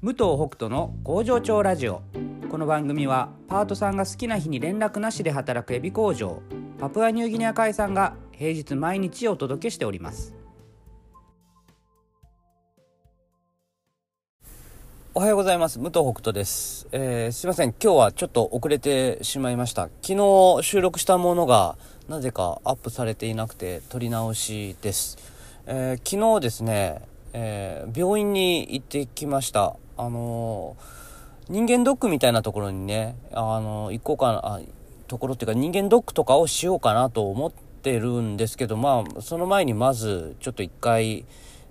武藤北斗の工場長ラジオ。この番組はパートさんが好きな日に連絡なしで働くエビ工場パプアニューギニア海産が平日毎日お届けしております。おはようございます。武藤北斗です、えー、すいません。今日はちょっと遅れてしまいました。昨日収録したものがなぜかアップされていなくて撮り直しです、えー、昨日ですねえー、病院に行ってきました。あのー、人間ドックみたいなところにね、あのー、行こうかな、あところっていうか人間ドックとかをしようかなと思ってるんですけど、まあ、その前にまずちょっと一回、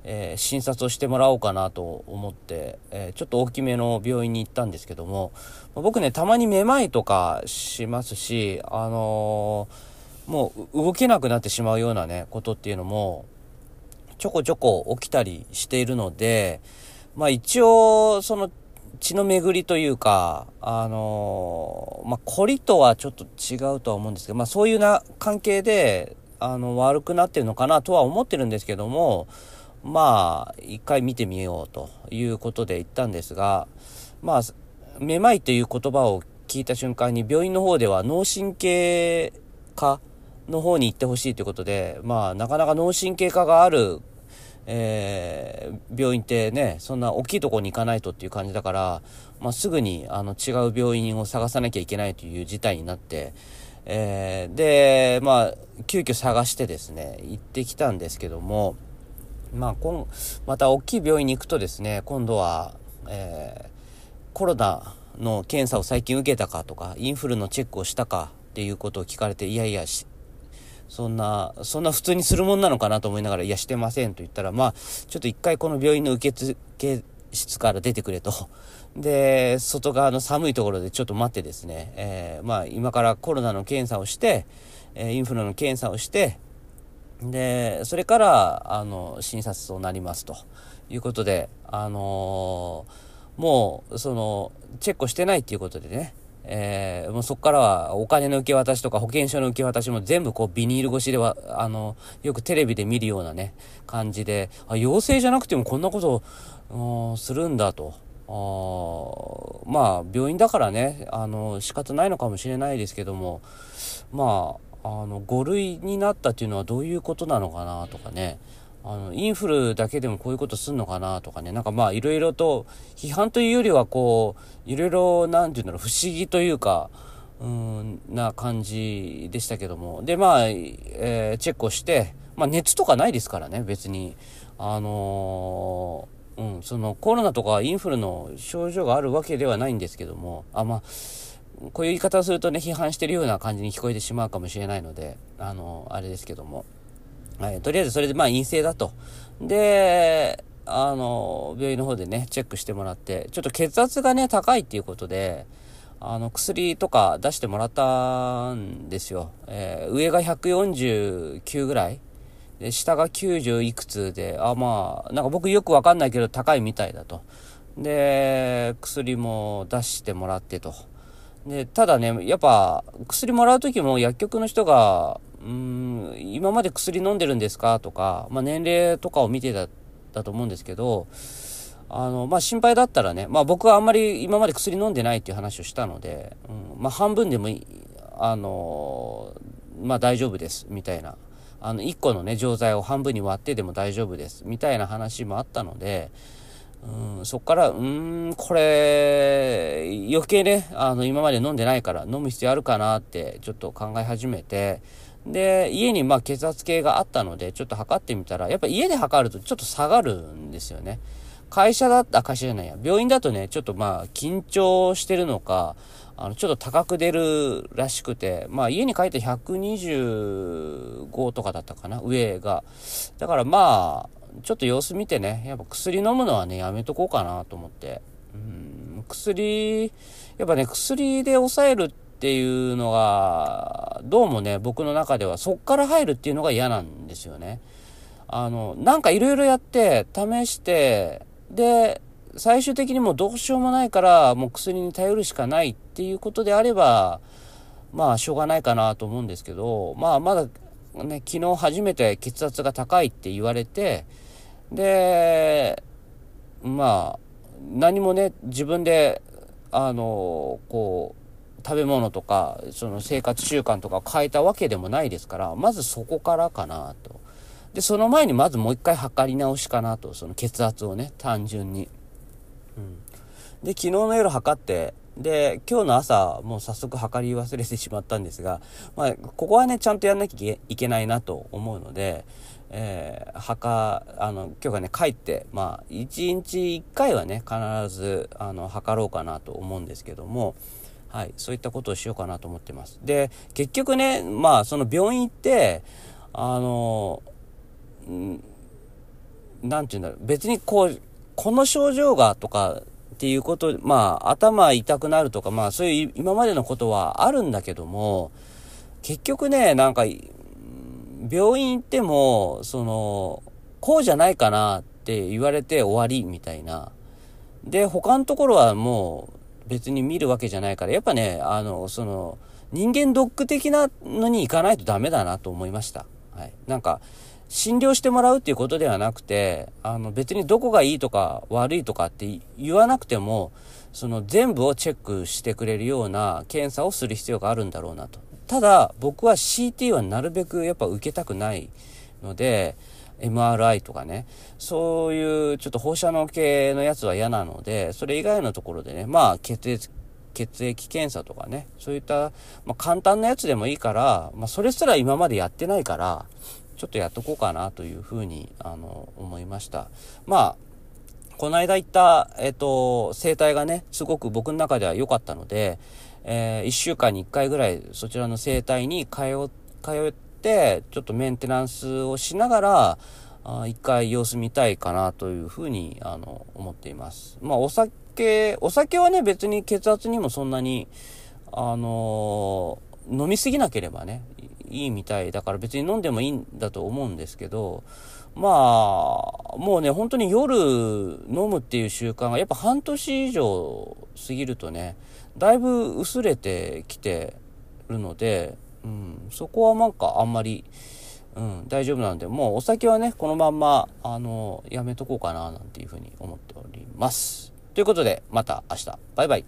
えー、診察をしてもらおうかなと思って、えー、ちょっと大きめの病院に行ったんですけども、僕ね、たまにめまいとかしますし、あのー、もう動けなくなってしまうようなね、ことっていうのも、ちょこちょこ起きたりしているので、まあ一応、その血の巡りというか、あのまあ凝りとはちょっと違うとは思うんですけど、まあそういうな関係で、あの、悪くなってるのかなとは思ってるんですけども、まあ、一回見てみようということで言ったんですが、まあ、めまいという言葉を聞いた瞬間に病院の方では脳神経科の方に行ってほしいということで、まあ、なかなか脳神経科がある、えー、病院ってね、そんな大きいとこに行かないとっていう感じだから、まあ、すぐにあの違う病院を探さなきゃいけないという事態になって、えー、で、まあ、急遽探してですね、行ってきたんですけども、まあ、今、また大きい病院に行くとですね、今度は、えー、コロナの検査を最近受けたかとか、インフルのチェックをしたかっていうことを聞かれて、いやいや、そんな、そんな普通にするもんなのかなと思いながら、いや、してませんと言ったら、まあ、ちょっと一回この病院の受付室から出てくれと。で、外側の寒いところでちょっと待ってですね、えー、まあ、今からコロナの検査をして、えー、インフルの検査をして、で、それから、あの、診察となりますと。いうことで、あのー、もう、その、チェックしてないっていうことでね、えー、もうそこからはお金の受け渡しとか保険証の受け渡しも全部こうビニール越しでは、あの、よくテレビで見るようなね、感じで、あ、陽性じゃなくてもこんなことをするんだと。あまあ、病院だからね、あの、仕方ないのかもしれないですけども、まあ、あの、5類になったっていうのはどういうことなのかなとかね、あの、インフルだけでもこういうことすんのかなとかね、なんかまあいろいろと批判というよりはこう、いろいろなんて言うんだろう、不思議というか、うん、な感じでしたけども。で、まあ、えー、チェックをして、まあ熱とかないですからね、別に。あのー、うん、そのコロナとかインフルの症状があるわけではないんですけども、あ、まあ、こういう言い方をするとね、批判してるような感じに聞こえてしまうかもしれないので、あのー、あれですけども。はい、とりあえずそれでまあ陰性だと。で、あの、病院の方でね、チェックしてもらって、ちょっと血圧がね、高いっていうことで、あの、薬とか出してもらったんですよ。えー、上が149ぐらい。で、下が90いくつで、あ、まあ、なんか僕よくわかんないけど高いみたいだと。で、薬も出してもらってと。で、ただね、やっぱ、薬もらう時も薬局の人が、ん、今まで薬飲んでるんですか？とか、まあ、年齢とかを見てた、だと思うんですけど、あの、まあ、心配だったらね、まあ、僕はあんまり今まで薬飲んでないっていう話をしたので、うん、まあ、半分でもいい、あの、ま、大丈夫です、みたいな。あの、1個のね、錠剤を半分に割ってでも大丈夫です、みたいな話もあったので、うん、そっから、うん、これ、余計ね、あの、今まで飲んでないから飲む必要あるかなってちょっと考え始めて、で、家にまあ血圧計があったので、ちょっと測ってみたら、やっぱ家で測るとちょっと下がるんですよね。会社だった、会社じゃないや、病院だとね、ちょっとまあ緊張してるのか、あの、ちょっと高く出るらしくて、まあ家に帰って125とかだったかな、上が。だからまあ、ちょっと様子見てね、やっぱ薬飲むのはね、やめとこうかなと思って。うん、薬、やっぱね、薬で抑えるってっていうのが、どうもね、僕の中ではそっから入るっていうのが嫌なんですよね。あの、なんかいろいろやって、試して、で、最終的にもうどうしようもないから、もう薬に頼るしかないっていうことであれば、まあ、しょうがないかなと思うんですけど、まあ、まだね、昨日初めて血圧が高いって言われて、で、まあ、何もね、自分で、あの、こう、食べ物とか、その生活習慣とか変えたわけでもないですから、まずそこからかなと。で、その前にまずもう一回測り直しかなと、その血圧をね、単純に。うん。で、昨日の夜測って、で、今日の朝、もう早速測り忘れてしまったんですが、まあ、ここはね、ちゃんとやんなきゃいけないなと思うので、えー、墓、あの、今日がね、帰って、まあ、1日1回はね、必ず、あの、測ろうかなと思うんですけども、はい、そういったことをしようかなと思ってます。で、結局ね、まあ、その病院行って、あの、んなんて言うんだろう、別にこう、この症状がとか、っていうこと、まあ、頭痛くなるとか、まあ、そういう今までのことはあるんだけども、結局ね、なんか、病院行っても、その、こうじゃないかなって言われて終わりみたいな。で、他のところはもう別に見るわけじゃないから、やっぱね、あの、その、人間ドック的なのに行かないとダメだなと思いました。はい。なんか、診療してもらうっていうことではなくて、あの別にどこがいいとか悪いとかって言わなくても、その全部をチェックしてくれるような検査をする必要があるんだろうなと。ただ、僕は CT はなるべくやっぱ受けたくないので、MRI とかね、そういうちょっと放射能系のやつは嫌なので、それ以外のところでね、まあ血液、血液検査とかね、そういった、まあ、簡単なやつでもいいから、まあ、それすら今までやってないから、ちょっとやっとこうかなというふうに、あの、思いました。まあ、この間行った、えっ、と、生態がね、すごく僕の中では良かったので、えー、1週間に1回ぐらいそちらの生態に通通って、ちょっとメンテナンスをしながら、あ一回様子見たいかなというふうに、あの、思っています。まあ、お酒、お酒はね、別に血圧にもそんなに、あの、飲みすぎなければね、いいみたいだから別に飲んでもいいんだと思うんですけど、まあ、もうね、本当に夜飲むっていう習慣がやっぱ半年以上過ぎるとね、だいぶ薄れてきてるので、うん、そこはなんかあんまり、うん、大丈夫なんで、もうお酒はね、このまんま、あの、やめとこうかな、なんていうふうに思っております。ということで、また明日。バイバイ。